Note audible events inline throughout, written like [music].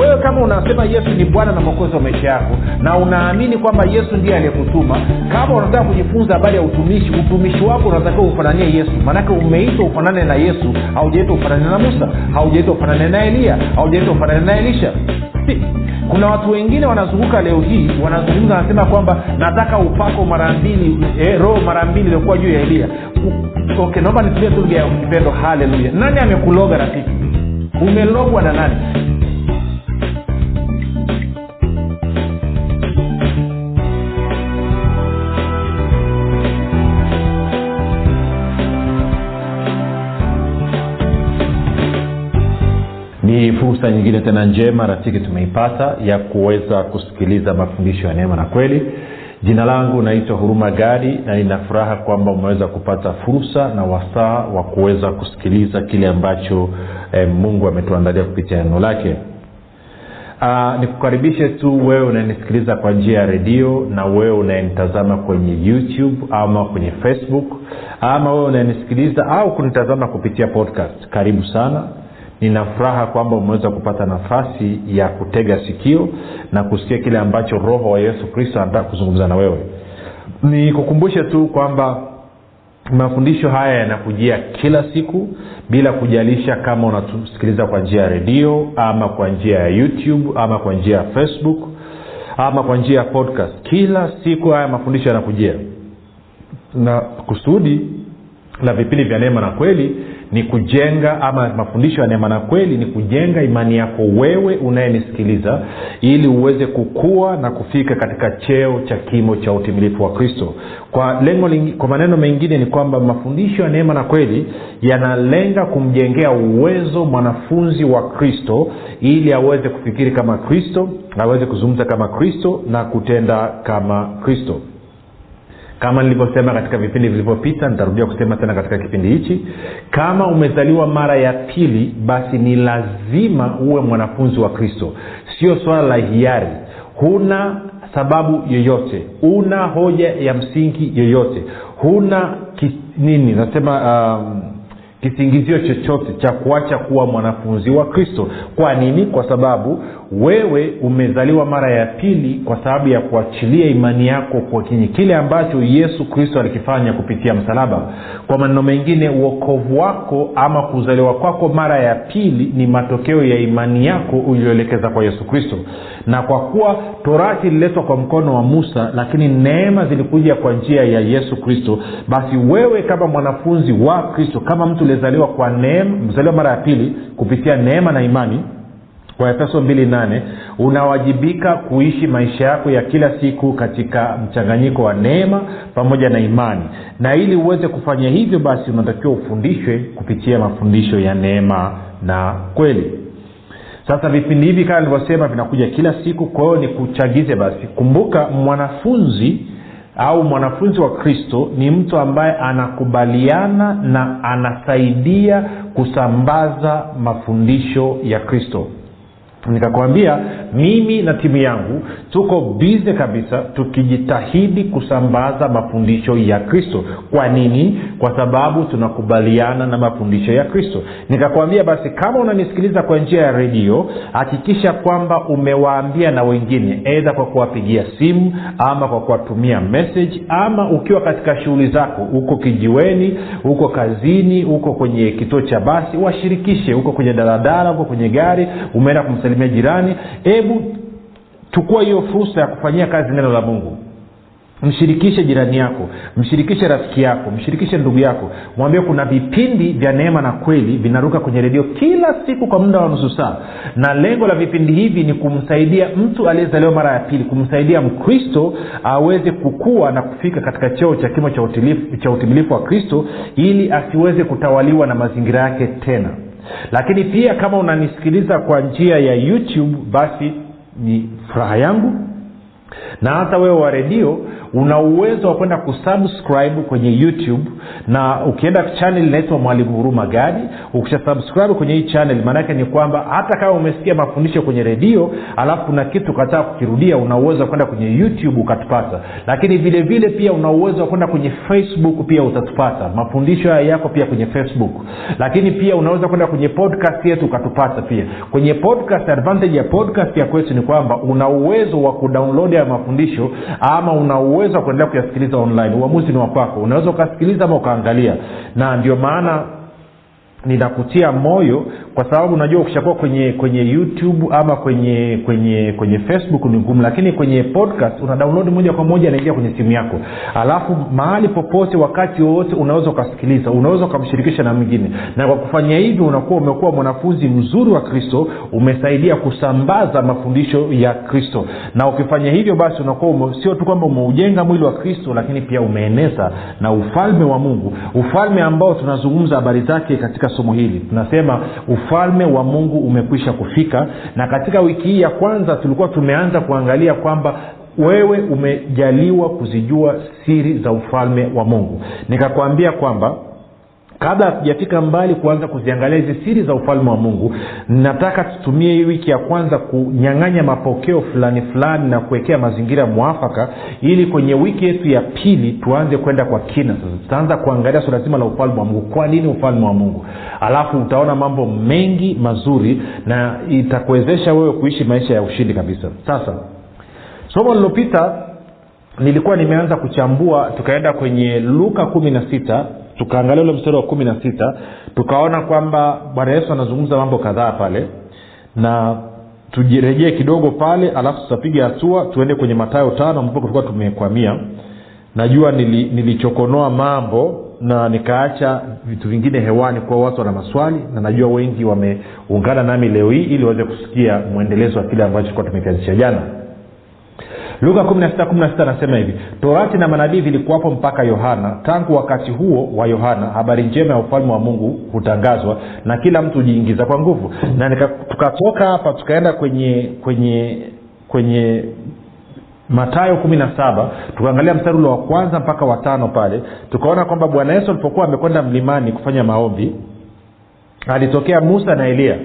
wewe kama unasema yesu ni bwana na mwokozi wa maisha yako na unaamini kwamba yesu ndiye aliyekutuma kama unataka kujifunza habari ya utumishi utumishi wako unatakiwa ufananie yesu. Maanake umeitwa ufanane na yesu haujaitwa ufanane na musa haujaitwa ufanane na eliya haujaitwa ufanane na elisha. Kuna watu wengine wanazunguka leo hii wanazungumza wanasema kwamba nataka upako mara mbili eh, roho mara mbili iliokuwa juu ya eliya U- okay naomba nitumie tu lugha ya mpendo. Haleluya. Nani amekuloga rafiki? Umelogwa na nani fursa nyingine tena njema rafiki tumeipata ya kuweza kusikiliza mafundisho ya neema na kweli. Jina langu naitwa huruma gadi na nina furaha kwamba umeweza kupata fursa na wasaa wa kuweza kusikiliza kile ambacho eh, mungu ametuandalia kupitia neno lake. Uh, nikukaribishe tu wewe unanisikiliza kwa njia ya redio na wewe unayenitazama kwenye youtube ama kwenye facebook ama wewe unayenisikiliza au kunitazama kupitia podcast. Karibu sana nina furaha kwamba umeweza kupata nafasi ya kutega sikio na kusikia kile ambacho roho wa yesu kristo anataka kuzungumza na wewe. Nikukumbushe tu kwamba mafundisho haya yanakujia kila siku bila kujalisha kama unatusikiliza kwa njia ya redio ama kwa njia ya youtube ama kwa njia ya facebook ama kwa njia ya podcast. Kila siku haya mafundisho yanakujia. Na kusudi la vipindi vya neema na kweli ni kujenga ama mafundisho ya neema na kweli ni kujenga imani yako wewe unayenisikiliza ili uweze kukua na kufika katika cheo cha kimo cha utimilifu wa kristo. Kwa lengo lingi, kwa maneno mengine ni kwamba mafundisho ya neema na kweli yanalenga kumjengea uwezo mwanafunzi wa kristo ili aweze kufikiri kama kristo aweze kuzungumza kama kristo na kutenda kama kristo kama nilivyosema katika vipindi vilivyopita nitarudia kusema tena katika kipindi hichi kama umezaliwa mara ya pili basi ni lazima uwe mwanafunzi wa kristo. Sio swala la hiari. Huna sababu yoyote. Una hoja ya msingi yoyote. Huna ki, nini nasema um, kisingizio chochote cha kuacha kuwa mwanafunzi wa kristo. Kwa nini? Kwa sababu wewe umezaliwa mara ya pili kwa sababu ya kuachilia imani yako kwa kenye kile ambacho yesu kristo alikifanya kupitia msalaba. Kwa maneno mengine uokovu wako ama kuzaliwa kwako mara ya pili ni matokeo ya imani yako uliyoelekeza kwa yesu kristo na kwa kuwa torati ililetwa kwa mkono wa musa lakini neema zilikuja kwa njia ya yesu kristo basi wewe kama mwanafunzi wa kristo kama mtu uliyezaliwa kwa neema mzaliwa mara ya pili kupitia neema na imani kwa efeso 28 unawajibika kuishi maisha yako ya kila siku katika mchanganyiko wa neema pamoja na imani. Na ili uweze kufanya hivyo basi unatakiwa ufundishwe kupitia mafundisho ya neema na kweli sasa vipindi hivi kama nilivyosema vinakuja kila siku kwa hiyo ni kuchagize basi. Kumbuka mwanafunzi au mwanafunzi wa kristo ni mtu ambaye anakubaliana na anasaidia kusambaza mafundisho ya kristo nikakwambia mimi na timu yangu tuko bize kabisa tukijitahidi kusambaza mafundisho ya kristo. Kwa nini? Kwa sababu tunakubaliana na mafundisho ya kristo. Nikakwambia basi kama unanisikiliza kwa njia ya redio hakikisha kwamba umewaambia na wengine edha kwa kuwapigia simu ama kwa kuwatumia message ama ukiwa katika shughuli zako huko kijiweni huko kazini huko kwenye kituo cha basi washirikishe. Huko kwenye daladala huko kwenye gari umeenda kumsalimia jirani hebu chukua hiyo fursa ya kufanyia kazi neno la mungu. Mshirikishe jirani yako mshirikishe rafiki yako mshirikishe ndugu yako. Mwambie kuna vipindi vya neema na kweli vinaruka kwenye redio kila siku kwa muda wa nusu saa. Na lengo la vipindi hivi ni kumsaidia mtu aliyezaliwa mara ya pili kumsaidia mkristo aweze kukua na kufika katika cheo cha kimo cha utimilifu wa kristo ili asiweze kutawaliwa na mazingira yake tena lakini pia kama unanisikiliza kwa njia ya youtube basi ni furaha yangu na hata wewe wa redio una uwezo wa kwenda kusubscribe kwenye youtube na ukienda chanel inaitwa mwalimu huruma gadi ukisha subscribe kwenye hii chanel maanaake ni kwamba hata kama umesikia mafundisho kwenye redio alafu kuna kitu kataa kukirudia una uwezo wa kwenda kwenye youtube ukatupata. Lakini vile vile pia una uwezo wa kwenda kwenye facebook pia utatupata. Mafundisho haya yako pia kwenye facebook. Lakini pia unaweza kwenda kwenye podcast yetu ukatupata pia. Kwenye podcast advantage ya podcast ya kwetu ni kwamba una uwezo wa kudownload ya mafundisho ama una uwezo wa kuendelea kuyasikiliza online. Uamuzi ni wakwako unaweza ukasikiliza ama ukaangalia. Na ndio maana ninakutia moyo kwa sababu unajua ukishakuwa kwenye kwenye youtube ama kwenye kwenye kwenye facebook ni ngumu lakini kwenye podcast una download moja kwa moja anaingia kwenye simu yako. Alafu mahali popote wakati wowote unaweza ukasikiliza unaweza ukamshirikisha na mwingine. Na kwa kufanya hivyo unakuwa umekuwa mwanafunzi mzuri wa kristo umesaidia kusambaza mafundisho ya kristo. Na ukifanya hivyo basi unakuwa sio tu kwamba umeujenga mwili wa kristo lakini pia umeeneza na ufalme wa mungu. Ufalme ambao tunazungumza habari zake katika somo hili. Tunasema ufalme wa mungu umekwisha kufika na katika wiki hii ya kwanza tulikuwa tumeanza kuangalia kwamba wewe umejaliwa kuzijua siri za ufalme wa mungu. Nikakwambia kwamba kabla hatujafika mbali kuanza kuziangalia hizi siri za ufalme wa mungu nataka tutumie hii wiki ya kwanza kunyang'anya mapokeo fulani fulani na kuwekea mazingira mwafaka ili kwenye wiki yetu ya pili tuanze kwenda kwa kina. Sasa tutaanza kuangalia suala zima la ufalme wa mungu. Kwa nini ufalme wa mungu? Alafu utaona mambo mengi mazuri na itakuwezesha wewe kuishi maisha ya ushindi kabisa. Sasa somo lilopita nilikuwa nimeanza kuchambua tukaenda kwenye luka kumi na sita tukaangalia ule mstari wa kumi na sita tukaona kwamba bwana yesu anazungumza mambo kadhaa pale na tujirejee kidogo pale alafu tutapiga hatua tuende kwenye matayo tano ambapo tulikuwa tumekwamia. Najua nili, nilichokonoa mambo na nikaacha vitu vingine hewani kwa watu wana maswali na najua wengi wameungana nami leo hii ili waweze kusikia mwendelezo wa kile ambacho tulikuwa tumekianzisha jana luka 16 anasema hivi torati na manabii vilikuwapo mpaka yohana. Tangu wakati huo wa yohana habari njema ya ufalme wa mungu hutangazwa na kila mtu hujiingiza kwa nguvu. Na tukatoka hapa tukaenda kwenye kwenye kwenye matayo kumi na saba tukaangalia mstari ule wa kwanza mpaka watano pale tukaona kwamba bwana yesu alipokuwa amekwenda mlimani kufanya maombi alitokea musa na eliya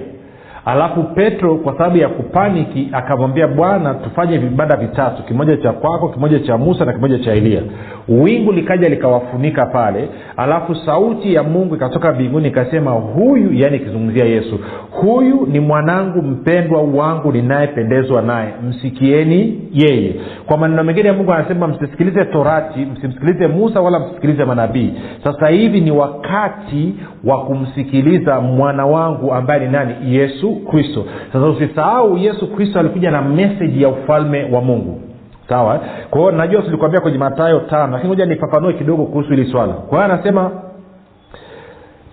alafu petro kwa sababu ya kupaniki akamwambia bwana tufanye vibanda vitatu kimoja cha kwako kimoja cha musa na kimoja cha eliya wingu likaja likawafunika pale. Alafu sauti ya mungu ikatoka mbinguni ikasema huyu yaani ikizungumzia yesu huyu ni mwanangu mpendwa wangu ninayependezwa naye. Msikieni yeye. Kwa maneno mengine ya mungu anasema msisikilize torati msimsikilize musa wala msisikilize manabii. Sasa hivi ni wakati wa kumsikiliza mwana wangu ambaye ni nani? Yesu kristo. Sasa usisahau yesu kristo alikuja na meseji ya ufalme wa mungu. Sawa kwa hiyo najua tulikuambia kwenye matayo tano lakini moja nifafanue kidogo kuhusu hili swala. Kwa hiyo anasema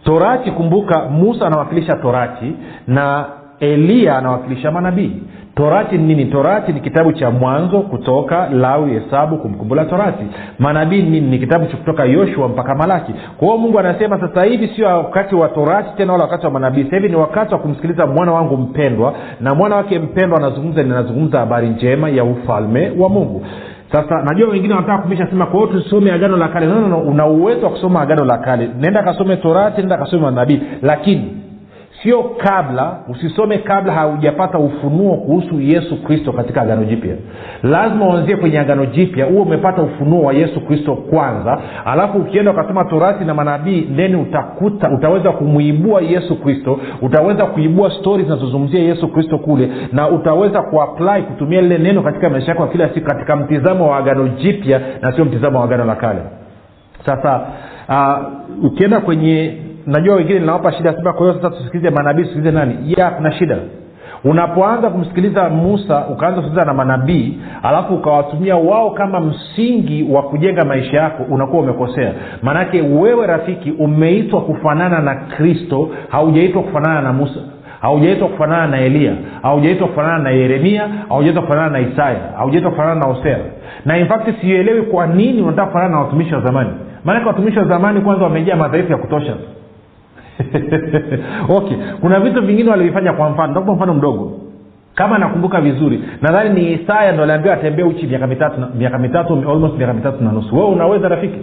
torati kumbuka musa anawakilisha torati na eliya anawakilisha manabii torati ni nini? Torati ni kitabu cha mwanzo kutoka lawi hesabu kumkumbula torati. Manabii ni nini? Ni kitabu cha kutoka yoshua mpaka malaki. Kwa hiyo mungu anasema sasa hivi sio wakati wa torati tena wala wakati wa manabii. Sasa hivi ni wakati wa kumsikiliza mwana wangu mpendwa na mwana wake mpendwa anazungumza ninazungumza habari njema ya ufalme wa mungu. Sasa najua wengine wanataka kumisha sema kwa tusome agano la kale. No, no, no, una uwezo wa kusoma agano la kale. Nenda kasome torati nenda kasome manabii. Lakini sio kabla usisome kabla haujapata ufunuo kuhusu yesu kristo katika agano jipya. Lazima uanzie kwenye agano jipya huo umepata ufunuo wa yesu kristo kwanza alafu ukienda ukasoma torati na manabii then utakuta utaweza kumwibua yesu kristo utaweza kuibua stori zinazozungumzia yesu kristo kule na utaweza kuapply kutumia lile neno katika maisha yako kila siku katika mtizamo wa agano jipya na sio mtizamo wa agano la kale. Sasa uh, ukienda kwenye najua wengine linawapa shida sema kwa hiyo sasa tusikilize manabii tusikilize nani? Ya kuna shida. Unapoanza kumsikiliza musa ukaanza kusikiliza na manabii alafu ukawatumia wao kama msingi wa kujenga maisha yako unakuwa umekosea. Maanake wewe rafiki umeitwa kufanana na kristo haujaitwa kufanana na musa haujaitwa kufanana na eliya haujaitwa kufanana na yeremia haujaitwa kufanana na isaya haujaitwa kufanana na hosea. Na infact sielewi kwa nini unataka kufanana na watumishi wa zamani. Maanake watumishi wa zamani kwanza wamejaa madhaifu ya kutosha [laughs] okay kuna vitu vingine walivifanya kwa mfano takupa mfano mdogo. Kama nakumbuka vizuri nadhani ni isaya ndo aliambiwa atembee uchi miaka mitatu miaka mitatu almost miaka mitatu na nusu. Wewe unaweza rafiki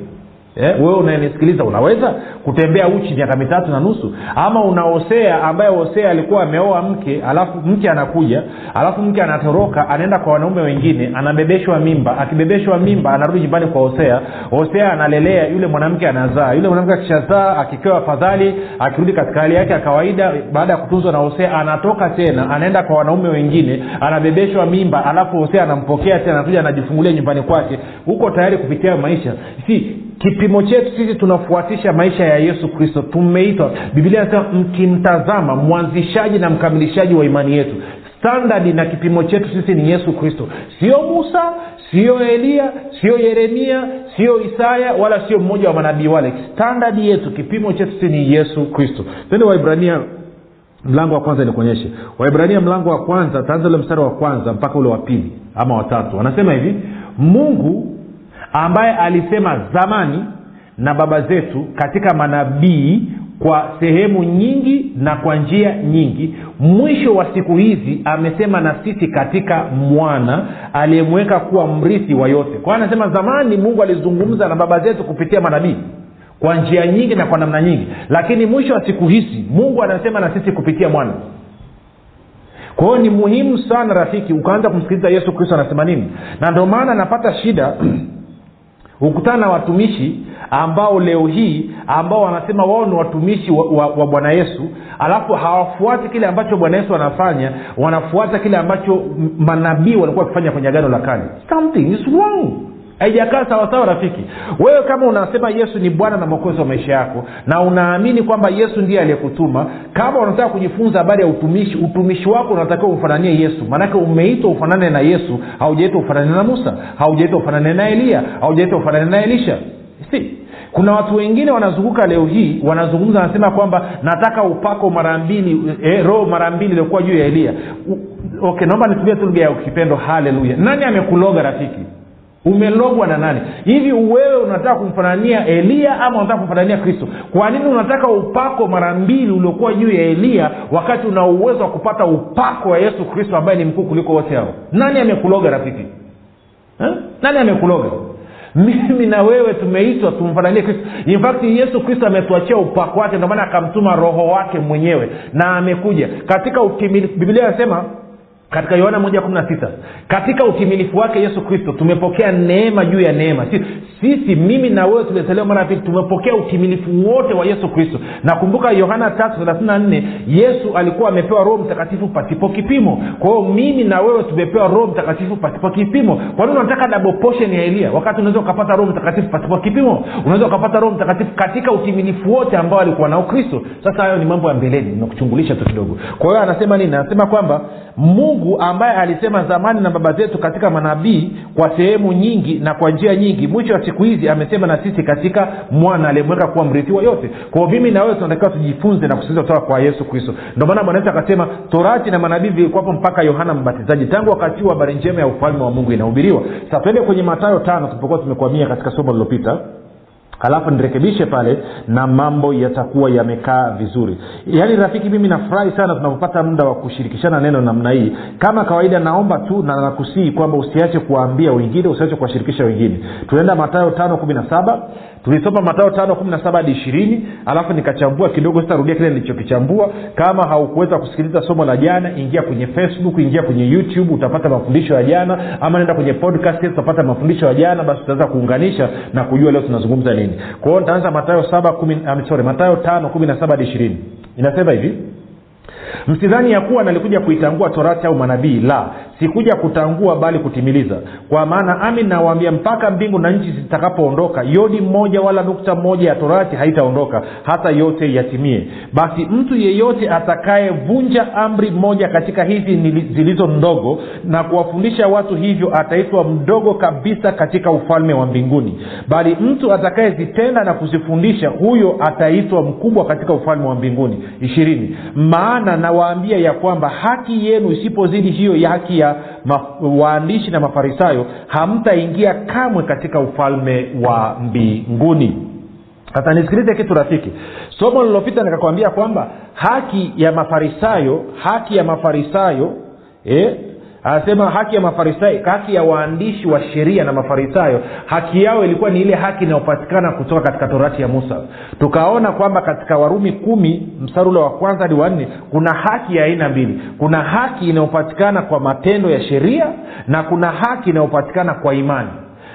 Eh, wewe unayenisikiliza unaweza kutembea uchi miaka mitatu na nusu? Ama una hosea ambaye hosea alikuwa ameoa mke alafu mke anakuja alafu mke anatoroka anaenda kwa wanaume wengine anabebeshwa mimba. Akibebeshwa mimba anarudi nyumbani kwa hosea hosea analelea yule mwanamke anazaa. Yule mwanamke akishazaa akipewa fadhali akirudi katika hali yake ya kawaida baada ya kutunzwa na hosea anatoka tena anaenda kwa wanaume wengine anabebeshwa mimba alafu hosea anampokea tena anakuja anajifungulia nyumbani kwake. Huko tayari kupitia maisha? Si kipimo chetu sisi tunafuatisha maisha ya yesu kristo. Tumeitwa. Biblia nasema mkimtazama mwanzishaji na mkamilishaji wa imani yetu. Standadi na kipimo chetu sisi ni yesu kristo. Sio musa sio eliya sio yeremia sio isaya wala sio mmoja wa manabii wale. Standadi yetu kipimo chetu sisi ni yesu kristo. Tende waibrania mlango wa kwanza nikuonyeshe. Waibrania mlango wa kwanza taanza ule mstari wa kwanza mpaka ule wa pili ama watatu anasema hivi mungu ambaye alisema zamani na baba zetu katika manabii kwa sehemu nyingi na kwa njia nyingi. Mwisho wa siku hizi amesema na sisi katika mwana aliyemweka kuwa mrithi wa yote. Kwa anasema zamani mungu alizungumza na baba zetu kupitia manabii kwa njia nyingi na kwa namna nyingi. Lakini mwisho wa siku hizi mungu anasema na sisi kupitia mwana. Kwa hiyo ni muhimu sana rafiki ukaanza kumsikiliza yesu kristo anasema nini? Na ndio maana anapata shida [clears throat] hukutana na watumishi ambao leo hii ambao wanasema wao ni watumishi wa, wa, wa bwana yesu alafu hawafuati kile ambacho bwana yesu anafanya wanafuata kile ambacho manabii walikuwa wakifanya kwenye agano la kale. Something is wrong haijakaa sawasawa rafiki. Wewe kama unasema yesu ni bwana na mwokozi wa maisha yako na unaamini kwamba yesu ndiye aliyekutuma kama unataka kujifunza habari ya utumishi utumishi wako unatakiwa ufananie yesu. Maanake umeitwa ufanane na yesu haujaitwa ufanane na musa haujaitwa ufanane na eliya haujaitwa ufanane na elisha. Si. Kuna watu wengine wanazunguka leo hii wanazungumza wanasema kwamba nataka upako mara mbili eh, roho mara mbili iliokuwa juu ya eliya okay naomba nitumie tu lugha ya kipendo. Haleluya. Nani amekuloga rafiki umelogwa na nani? Hivi wewe unataka kumfanania eliya ama unataka kumfanania kristo? Kwa nini unataka upako mara mbili uliokuwa juu ya eliya wakati una uwezo wa kupata upako wa yesu kristo ambaye ni mkuu kuliko wote hao? Nani amekuloga rafiki? Nani amekuloga? [laughs] Mimi na wewe tumeitwa tumfananie kristo. In yesu kristo ametuachia upako wake ndio maana akamtuma roho wake mwenyewe na amekuja. Katika utimilifu biblia inasema katika yohana moja kumi na sita katika utimilifu wake yesu kristo tumepokea neema juu ya neema. Sisi, sisi mimi na wewe tumezaliwa mara ya pili tumepokea utimilifu wote wa yesu kristo. Nakumbuka yohana tatu thelathini na nne yesu alikuwa amepewa roho mtakatifu pasipo kipimo. Kwa hiyo mimi na wewe tumepewa roho mtakatifu pasipo kipimo. Kwa nini unataka double portion ya elia? Wakati unaweza ukapata roho mtakatifu pasipo kipimo. Unaweza ukapata roho mtakatifu katika utimilifu wote ambao alikuwa nao kristo. Sasa hayo ni mambo ya mbeleni nakuchungulisha tu kidogo. Kwa hiyo anasema nini? Anasema kwamba mungu ambaye alisema zamani na baba zetu katika manabii kwa sehemu nyingi na kwa njia nyingi. Mwisho wa siku hizi amesema na sisi katika mwana aliyemweka kuwa mrithi wa yote. Kwao mimi na wewe tunatakiwa tujifunze na kusikiliza kutoka kwa yesu kristo. Ndio maana bwana akasema torati na manabii vilikuwapo mpaka yohana mbatizaji. Tangu wakati huu habari njema ya ufalme wa mungu inahubiriwa. Sasa tuende kwenye matayo tano tulipokuwa tumekwamia katika somo lililopita alafu nirekebishe pale na mambo yatakuwa yamekaa vizuri. Yaani rafiki mimi nafurahi sana tunapopata muda wa kushirikishana neno namna hii. Kama kawaida naomba tu na nakusii kwamba usiache kuwaambia wengine usiache kuwashirikisha wengine. Tunaenda matayo tano kumi na saba tulisoma matayo tano kumi na saba hadi ishirini alafu nikachambua kidogo sitarudia kile nilichokichambua. Kama haukuweza kusikiliza somo la jana ingia kwenye facebook ingia kwenye youtube utapata mafundisho ya jana ama nenda kwenye podcast utapata mafundisho ya jana basi utaweza kuunganisha na kujua leo tunazungumza nini. Kwa hiyo nitaanza matayo saba kumi, um, sorry matayo tano kumi na saba hadi ishirini. Inasema hivi msidhani ya kuwa nalikuja kuitangua torati au manabii? La sikuja kutangua bali kutimiliza. Kwa maana amin nawaambia mpaka mbingu na nchi zitakapoondoka yodi mmoja wala nukta moja ya torati haitaondoka hata yote yatimie. Basi mtu yeyote atakayevunja amri moja katika hizi zilizo ndogo na kuwafundisha watu hivyo ataitwa mdogo kabisa katika ufalme wa mbinguni. Bali mtu atakayezitenda na kuzifundisha huyo ataitwa mkubwa katika ufalme wa mbinguni. Ishirini. Maana nawaambia ya kwamba haki yenu isipozidi hiyo ya haki ya ma, waandishi na mafarisayo hamtaingia kamwe katika ufalme wa mbinguni sasa nisikilize kitu rafiki somo lililopita nikakwambia kwamba haki ya mafarisayo haki ya mafarisayo eh? Anasema haki ya mafarisayo haki ya waandishi wa sheria na mafarisayo haki yao ilikuwa ni ile haki inayopatikana kutoka katika torati ya musa. Tukaona kwamba katika warumi kumi mstari ule wa kwanza hadi wanne kuna haki ya aina mbili. Kuna haki inayopatikana kwa matendo ya sheria na kuna haki inayopatikana kwa imani.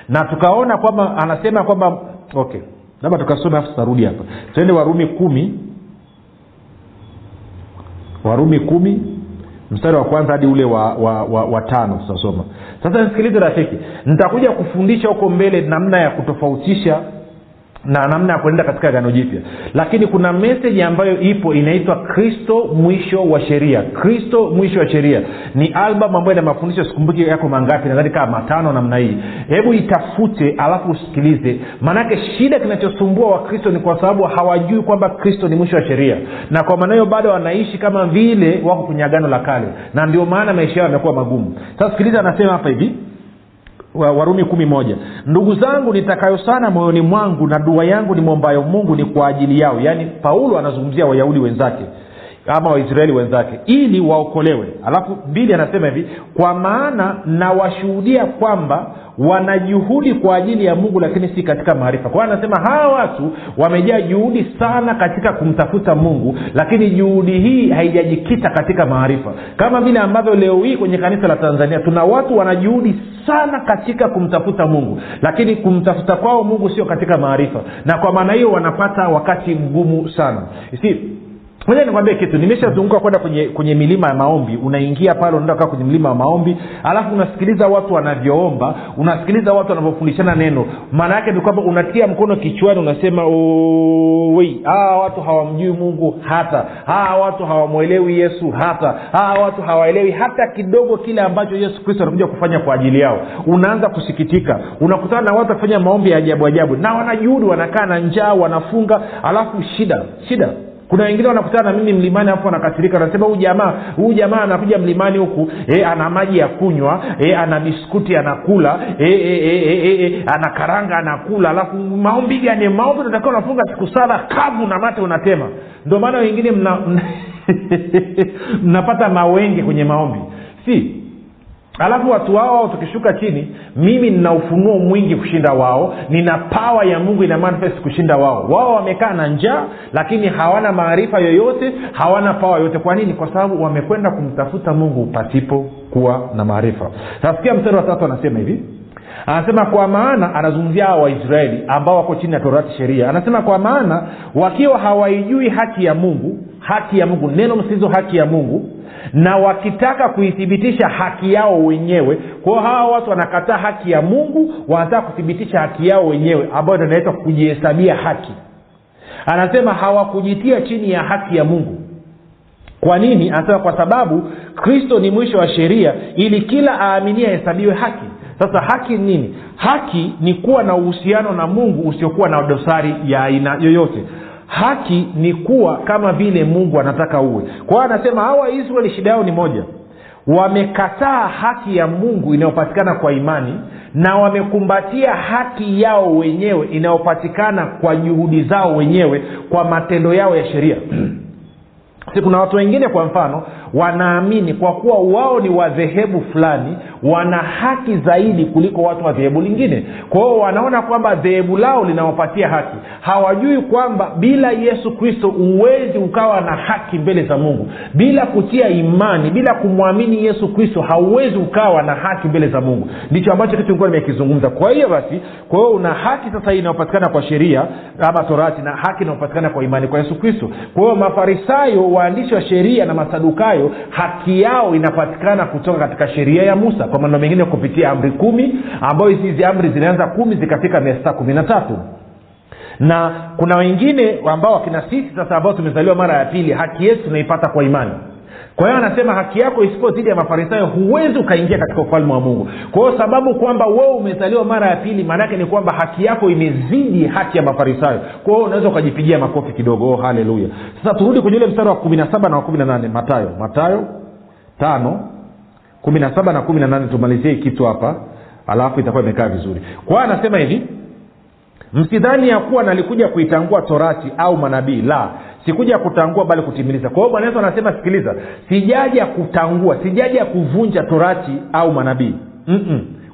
Na tukaona kwamba anasema kwamba okay labda tukasome afu tutarudi hapa. Twende warumi kumi. Warumi kumi mstari wa kwanza hadi ule wa, wa, wa, wa tano tutasoma. Sasa nisikilize rafiki nitakuja kufundisha huko mbele namna ya kutofautisha na namna ya kuenda katika gano jipya. Lakini kuna meseji ambayo ipo inaitwa kristo mwisho wa sheria. Kristo mwisho wa sheria. Ni albam ambayo ina mafundisho sikumbuki yako mangapi nadhani kaa matano namna hii. Hebu itafute alafu usikilize. Maanake shida kinachosumbua wakristo ni kwa sababu hawajui kwamba kristo ni mwisho wa sheria. Na kwa maana hiyo bado wanaishi kama vile wako kwenye agano la kale. Na ndio maana maisha yao yamekuwa magumu. Sasa sikiliza anasema hapa hivi warumi kumi moja. Ndugu zangu nitakayo sana moyoni mwangu na dua yangu ni mwombayo mungu ni kwa ajili yao. Yaani paulo anazungumzia wayahudi wenzake ama waisraeli wenzake ili waokolewe. Alafu mbili anasema hivi kwa maana nawashuhudia kwamba wana juhudi kwa ajili ya mungu lakini si katika maarifa. Kwa hiyo anasema hawa watu wamejaa juhudi sana katika kumtafuta mungu lakini juhudi hii haijajikita katika maarifa. Kama vile ambavyo leo hii kwenye kanisa la tanzania tuna watu wana juhudi sana katika kumtafuta mungu. Lakini kumtafuta kwao mungu sio katika maarifa. Na kwa maana hiyo wanapata wakati mgumu sana. See, moja nikwambie kitu nimeshazunguka kwenda kwenye kwenye milima ya maombi unaingia pale unaenda kaa kwenye mlima wa maombi alafu unasikiliza watu wanavyoomba unasikiliza watu wanavyofundishana neno. Maana yake ni kwamba unatia mkono kichwani unasema hawa watu hawamjui mungu hata hawa watu hawamwelewi yesu hata hawa watu hawaelewi hata kidogo kile ambacho yesu kristo anakuja kufanya kwa ajili yao. Unaanza kusikitika unakutana na watu wakifanya maombi ya ajabu ajabu na wanajuhudi wanakaa na njaa wanafunga alafu shida shida kuna wengine wanakutana na mimi mlimani alafu wanakasirika anasema huu jamaa huu jamaa anakuja mlimani huku e, ana maji ya kunywa e, ana biskuti anakula e, e, e, e, e, ana karanga anakula alafu maombi gani? Maombi natakiwa unafunga siku saba kavu na mate unatema. Ndio maana wengine mna [laughs] mnapata mawenge kwenye maombi. Si alafu watu wao wao tukishuka chini mimi nina ufunuo mwingi kushinda wao nina pawa ya mungu ina manifest kushinda wao. Wao wamekaa na njaa lakini hawana maarifa yoyote hawana pawa yoyote. Kwa nini? Kwa sababu wamekwenda kumtafuta mungu pasipo kuwa na maarifa. Nasikia mstari wa tatu anasema hivi anasema kwa maana anazungumzia hawa waisraeli ambao wako chini ya torati sheria. Anasema kwa maana wakiwa hawaijui haki ya mungu haki ya mungu neno msitizo haki ya mungu na wakitaka kuithibitisha haki yao wenyewe kwao hawa watu wanakataa haki ya mungu wanataka kuthibitisha haki yao wenyewe ambayo inaitwa kujihesabia haki. Anasema hawakujitia chini ya haki ya mungu. Kwa nini? Anasema kwa sababu kristo ni mwisho wa sheria ili kila aaminie ahesabiwe haki sasa haki ni nini? Haki ni kuwa na uhusiano na mungu usiokuwa na dosari ya aina yoyote. Haki ni kuwa kama vile mungu anataka uwe. Kwa hiyo anasema hawa israeli shida yao ni moja. Wamekataa haki ya mungu inayopatikana kwa imani na wamekumbatia haki yao wenyewe inayopatikana kwa juhudi zao wenyewe kwa matendo yao ya sheria [clears throat] si kuna watu wengine kwa mfano wanaamini kwa kuwa wao ni wadhehebu fulani wana haki zaidi kuliko watu wa dhehebu lingine. Kwa hiyo wanaona kwamba dhehebu lao linawapatia haki. Hawajui kwamba bila yesu kristo uwezi ukawa na haki mbele za mungu. Bila kutia imani bila kumwamini yesu kristo hauwezi ukawa na haki mbele za mungu. Ndicho ambacho kitu nilikuwa nimekizungumza. Kwa hiyo basi kwa hiyo una haki sasa hii inayopatikana kwa sheria ama torati na haki inayopatikana kwa imani kwa yesu kristo. Kwa hiyo mafarisayo waandishi wa sheria na masadukayo haki yao inapatikana kutoka katika sheria ya musa kwa maneno mengine kupitia amri kumi ambayo hizi amri zinaanza kumi zikafika mia sita kumi na tatu. Na kuna wengine ambao wakina sisi sasa ambao tumezaliwa mara ya pili haki yetu tunaipata kwa imani kwa hiyo anasema haki yako isipozidi ya mafarisayo huwezi ukaingia katika ufalme wa mungu. Kwa hiyo sababu kwamba wewe umezaliwa mara ya pili maanaake ni kwamba haki yako imezidi haki ya mafarisayo. Kwa hiyo unaweza ukajipigia makofi kidogo. Oh, haleluya. Sasa turudi kwenye ule mstari wa kumi na saba na wa kumi na nane. Matayo matayo tano kumi na saba na kumi na nane. Tumalizie kitu hapa alafu itakuwa imekaa vizuri. Kwa hiyo anasema hivi msidhani ya kuwa nalikuja kuitangua torati au manabii. La sikuja kutangua bali kutimiliza. Kwa hiyo bwana yesu anasema sikiliza sijaja kutangua sijaja kuvunja torati au manabii.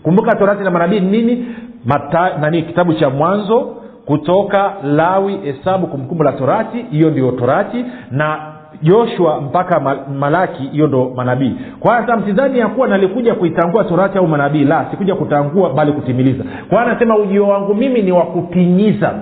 Kumbuka torati na manabii nini? Mata, nani kitabu cha mwanzo kutoka lawi hesabu kumbukumbu la torati hiyo ndio torati na joshua mpaka malaki hiyo ndo manabii. Kwa mtizani ya kuwa nalikuja kuitangua torati au manabii. La sikuja kutangua bali kutimiliza. Kwa anasema ujio wangu mimi ni wa kutimiza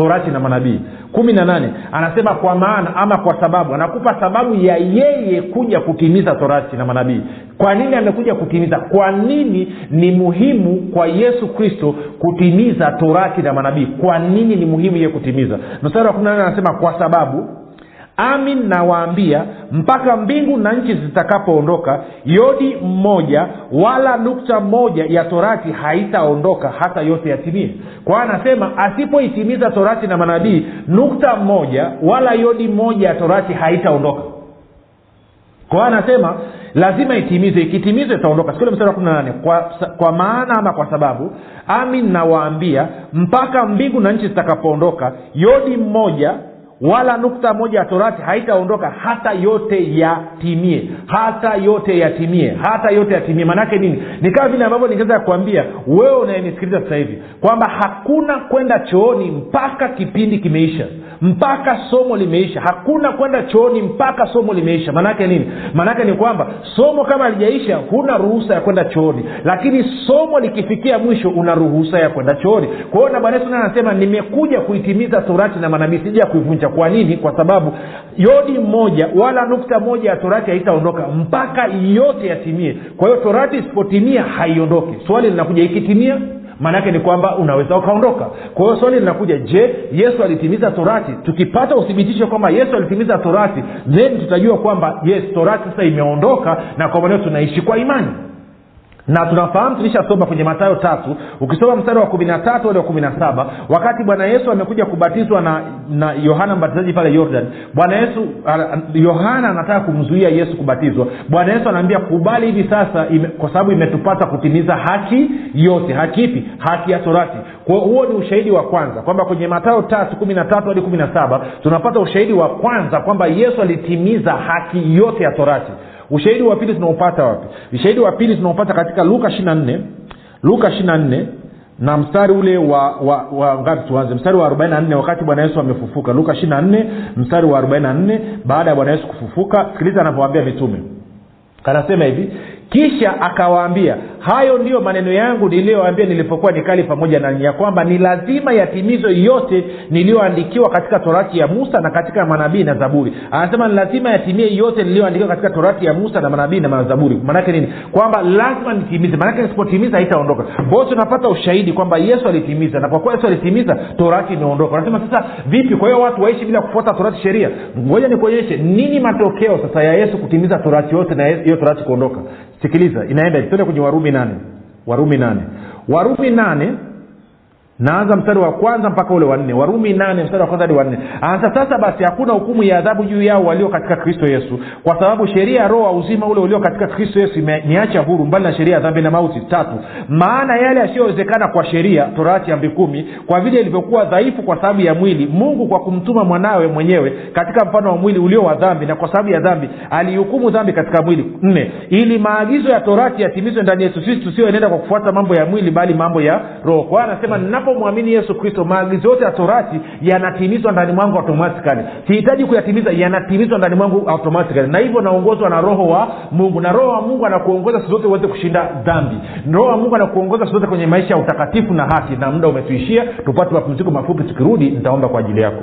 torati na manabii. Kumi na nane anasema kwa maana ama kwa sababu anakupa sababu ya yeye kuja kutimiza torati na manabii. Kwa nini amekuja kutimiza? Kwa nini ni muhimu kwa yesu kristo kutimiza torati na manabii? Kwa nini ni muhimu yeye kutimiza? Mstari wa kumi na nane anasema kwa sababu amin nawaambia mpaka mbingu na nchi zitakapoondoka yodi mmoja wala nukta moja ya torati haitaondoka hata yote yatimie. Kwa anasema asipoitimiza torati na manabii nukta moja wala yodi moja ya torati haitaondoka. Kwa anasema lazima itimize ikitimiza itaondoka. Sikule mstari wa kumi na nane. Kwa, kwa maana ama kwa sababu amin nawaambia mpaka mbingu na nchi zitakapoondoka yodi mmoja wala nukta moja ya torati haitaondoka hata yote yatimie hata yote yatimie hata yote yatimie. Maanaake nini? Ni kama vile ambavyo ningeweza kuambia wewe unayenisikiliza sasa hivi kwamba hakuna kwenda chooni mpaka kipindi kimeisha mpaka somo limeisha. Hakuna kwenda chooni mpaka somo limeisha. Maanaake nini? Maanaake ni kwamba somo kama alijaisha huna ruhusa ya kwenda chooni. Lakini somo likifikia mwisho una ruhusa ya kwenda chooni. Kwa hiyo na bwana yesu anasema nimekuja kuitimiza torati na manabii sija kuivunja kwa nini? Kwa sababu yodi moja wala nukta moja ya torati haitaondoka mpaka yote yatimie. Kwa hiyo torati isipotimia haiondoki. Swali linakuja ikitimia maanaake ni kwamba unaweza ukaondoka. Kwa hiyo swali linakuja je yesu alitimiza torati? Tukipata uthibitisho kwamba yesu alitimiza torati then tutajua kwamba yes torati sasa imeondoka na kwa maneo tunaishi kwa imani na tunafahamu tulishasoma kwenye matayo tatu ukisoma mstari wa kumi na tatu hadi wa kumi na saba wakati bwana yesu amekuja kubatizwa na na yohana mbatizaji pale yordan bwana yesu yohana anataka kumzuia yesu kubatizwa. Bwana yesu anaambia kubali hivi sasa ime, kwa sababu imetupata kutimiza haki yote. Haki ipi? Haki ya torati. Kwa huo ni ushahidi wa kwanza kwamba kwenye matayo tatu kumi na tatu hadi kumi na saba tunapata ushahidi wa kwanza kwamba yesu alitimiza haki yote ya torati ushahidi wa pili tunaupata wapi? Ushahidi wa pili tunaupata katika luka ishiri nne. Luka ishiri na mstari ule wa, wa, wa ngapi tuanze? Mstari wa 44 wakati bwana yesu amefufuka. Luka ishiri na nne mstari wa 44 baada ya bwana yesu kufufuka sikiliza anavyowambia mitume. Anasema hivi kisha akawaambia hayo ndiyo maneno yangu niliyoambia nilipokuwa nikali pamoja nanyi ya kwamba ni lazima yatimizwe yote niliyoandikiwa katika torati ya musa na katika manabii na zaburi. Anasema ni lazima yatimie yote niliyoandikiwa katika torati ya musa na manabii na mazaburi. Maanake nini? Kwamba lazima nitimize. Maanake nisipotimiza haitaondoka. Kwao tunapata ushahidi kwamba yesu alitimiza na kwa kuwa yesu alitimiza torati imeondoka. Anasema sasa vipi? Kwa hiyo watu waishi bila kufuata torati sheria? Ngoja nikuonyeshe nini matokeo sasa ya yesu kutimiza torati yote na hiyo torati kuondoka. Sikiliza inaenda tuende kwenye warumi nane. Warumi nane. Warumi nane naanza mstari wa kwanza mpaka ule wanne warumi nane mstari wa kwanza hadi wanne anasa sasa basi hakuna hukumu ya adhabu juu yao walio katika kristo yesu kwa sababu sheria ya roho wa uzima ule ulio katika kristo yesu imeniacha huru mbali na sheria ya dhambi na mauti. Tatu maana yale yasiyowezekana kwa sheria torati amri kumi kwa vile ilivyokuwa dhaifu kwa sababu ya mwili mungu kwa kumtuma mwanawe mwenyewe katika mfano wa mwili ulio wa dhambi na kwa sababu ya dhambi alihukumu dhambi katika mwili. Nne ili maagizo ya torati yatimizwe ndani yetu sisi tusioenenda kwa kufuata mambo ya mwili bali mambo ya roho. Kwa anasema ninapo ninapomwamini yesu kristo maagizo yote ya torati yanatimizwa ndani mwangu automatikali sihitaji kuyatimiza yanatimizwa ndani mwangu automatikali na hivyo naongozwa na roho wa mungu. Na roho wa mungu anakuongoza siku zote uweze kushinda dhambi. Roho wa mungu anakuongoza siku kwenye maisha ya utakatifu na haki. Na muda umetuishia tupate mapumziko mafupi. Tukirudi nitaomba kwa ajili yako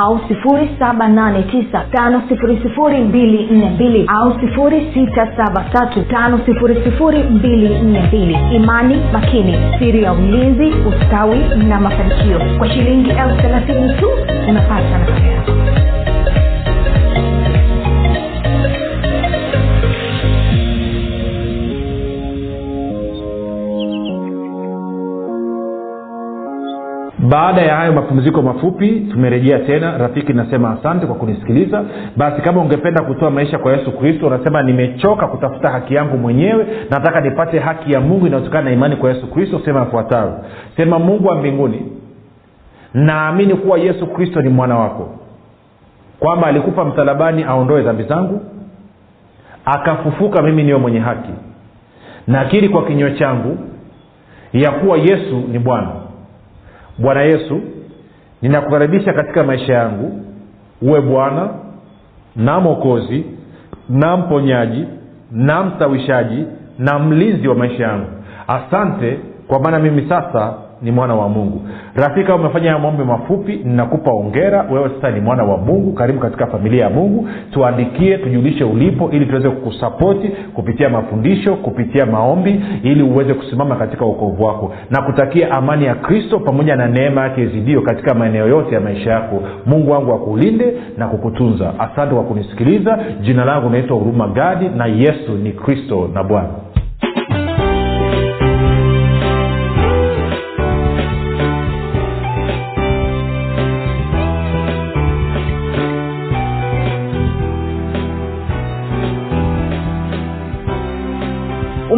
au 7895242 au 6735242 imani makini siri ya ulinzi ustawi na mafanikio. Kwa shilingi elfu thelathini tu unapata nakala yako baada ya hayo mapumziko mafupi tumerejea tena. Rafiki nasema asante kwa kunisikiliza. Basi kama ungependa kutoa maisha kwa yesu kristo unasema nimechoka kutafuta haki yangu mwenyewe nataka nipate haki ya mungu inayotokana na imani kwa yesu kristo sema yafuatayo. Sema mungu wa mbinguni naamini kuwa yesu kristo ni mwana wako. Kwamba alikufa msalabani aondoe dhambi zangu akafufuka mimi niwe mwenye haki. Nakiri kwa kinywa changu ya kuwa yesu ni bwana bwana yesu ninakukaribisha katika maisha yangu. Uwe bwana na mwokozi na mponyaji na mstawishaji na mlinzi wa maisha yangu. Asante kwa maana mimi sasa ni mwana wa mungu. Rafiki umefanya maombi mafupi ninakupa ongera wewe sasa ni mwana wa mungu karibu katika familia ya mungu. Tuandikie tujulishe ulipo ili tuweze kukusapoti kupitia mafundisho kupitia maombi ili uweze kusimama katika uokovu wako. Na kutakia amani ya kristo pamoja na neema yake izidio katika maeneo yote ya maisha yako. Mungu wangu akulinde na kukutunza. Asante kwa kunisikiliza. Jina langu naitwa huruma gadi na yesu ni kristo na bwana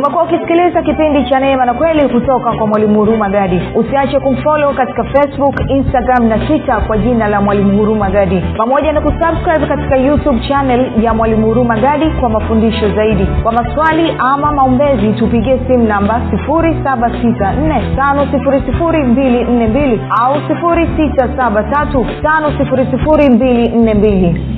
umekuwa ukisikiliza kipindi cha neema na kweli kutoka kwa mwalimu huruma gadi. Usiache kumfolo katika facebook instagram na twitter kwa jina la mwalimu huruma gadi. Pamoja na kusubscribe katika youtube channel ya mwalimu huruma gadi kwa mafundisho zaidi. Kwa maswali ama maombezi tupigie simu namba 7645242 au 6735242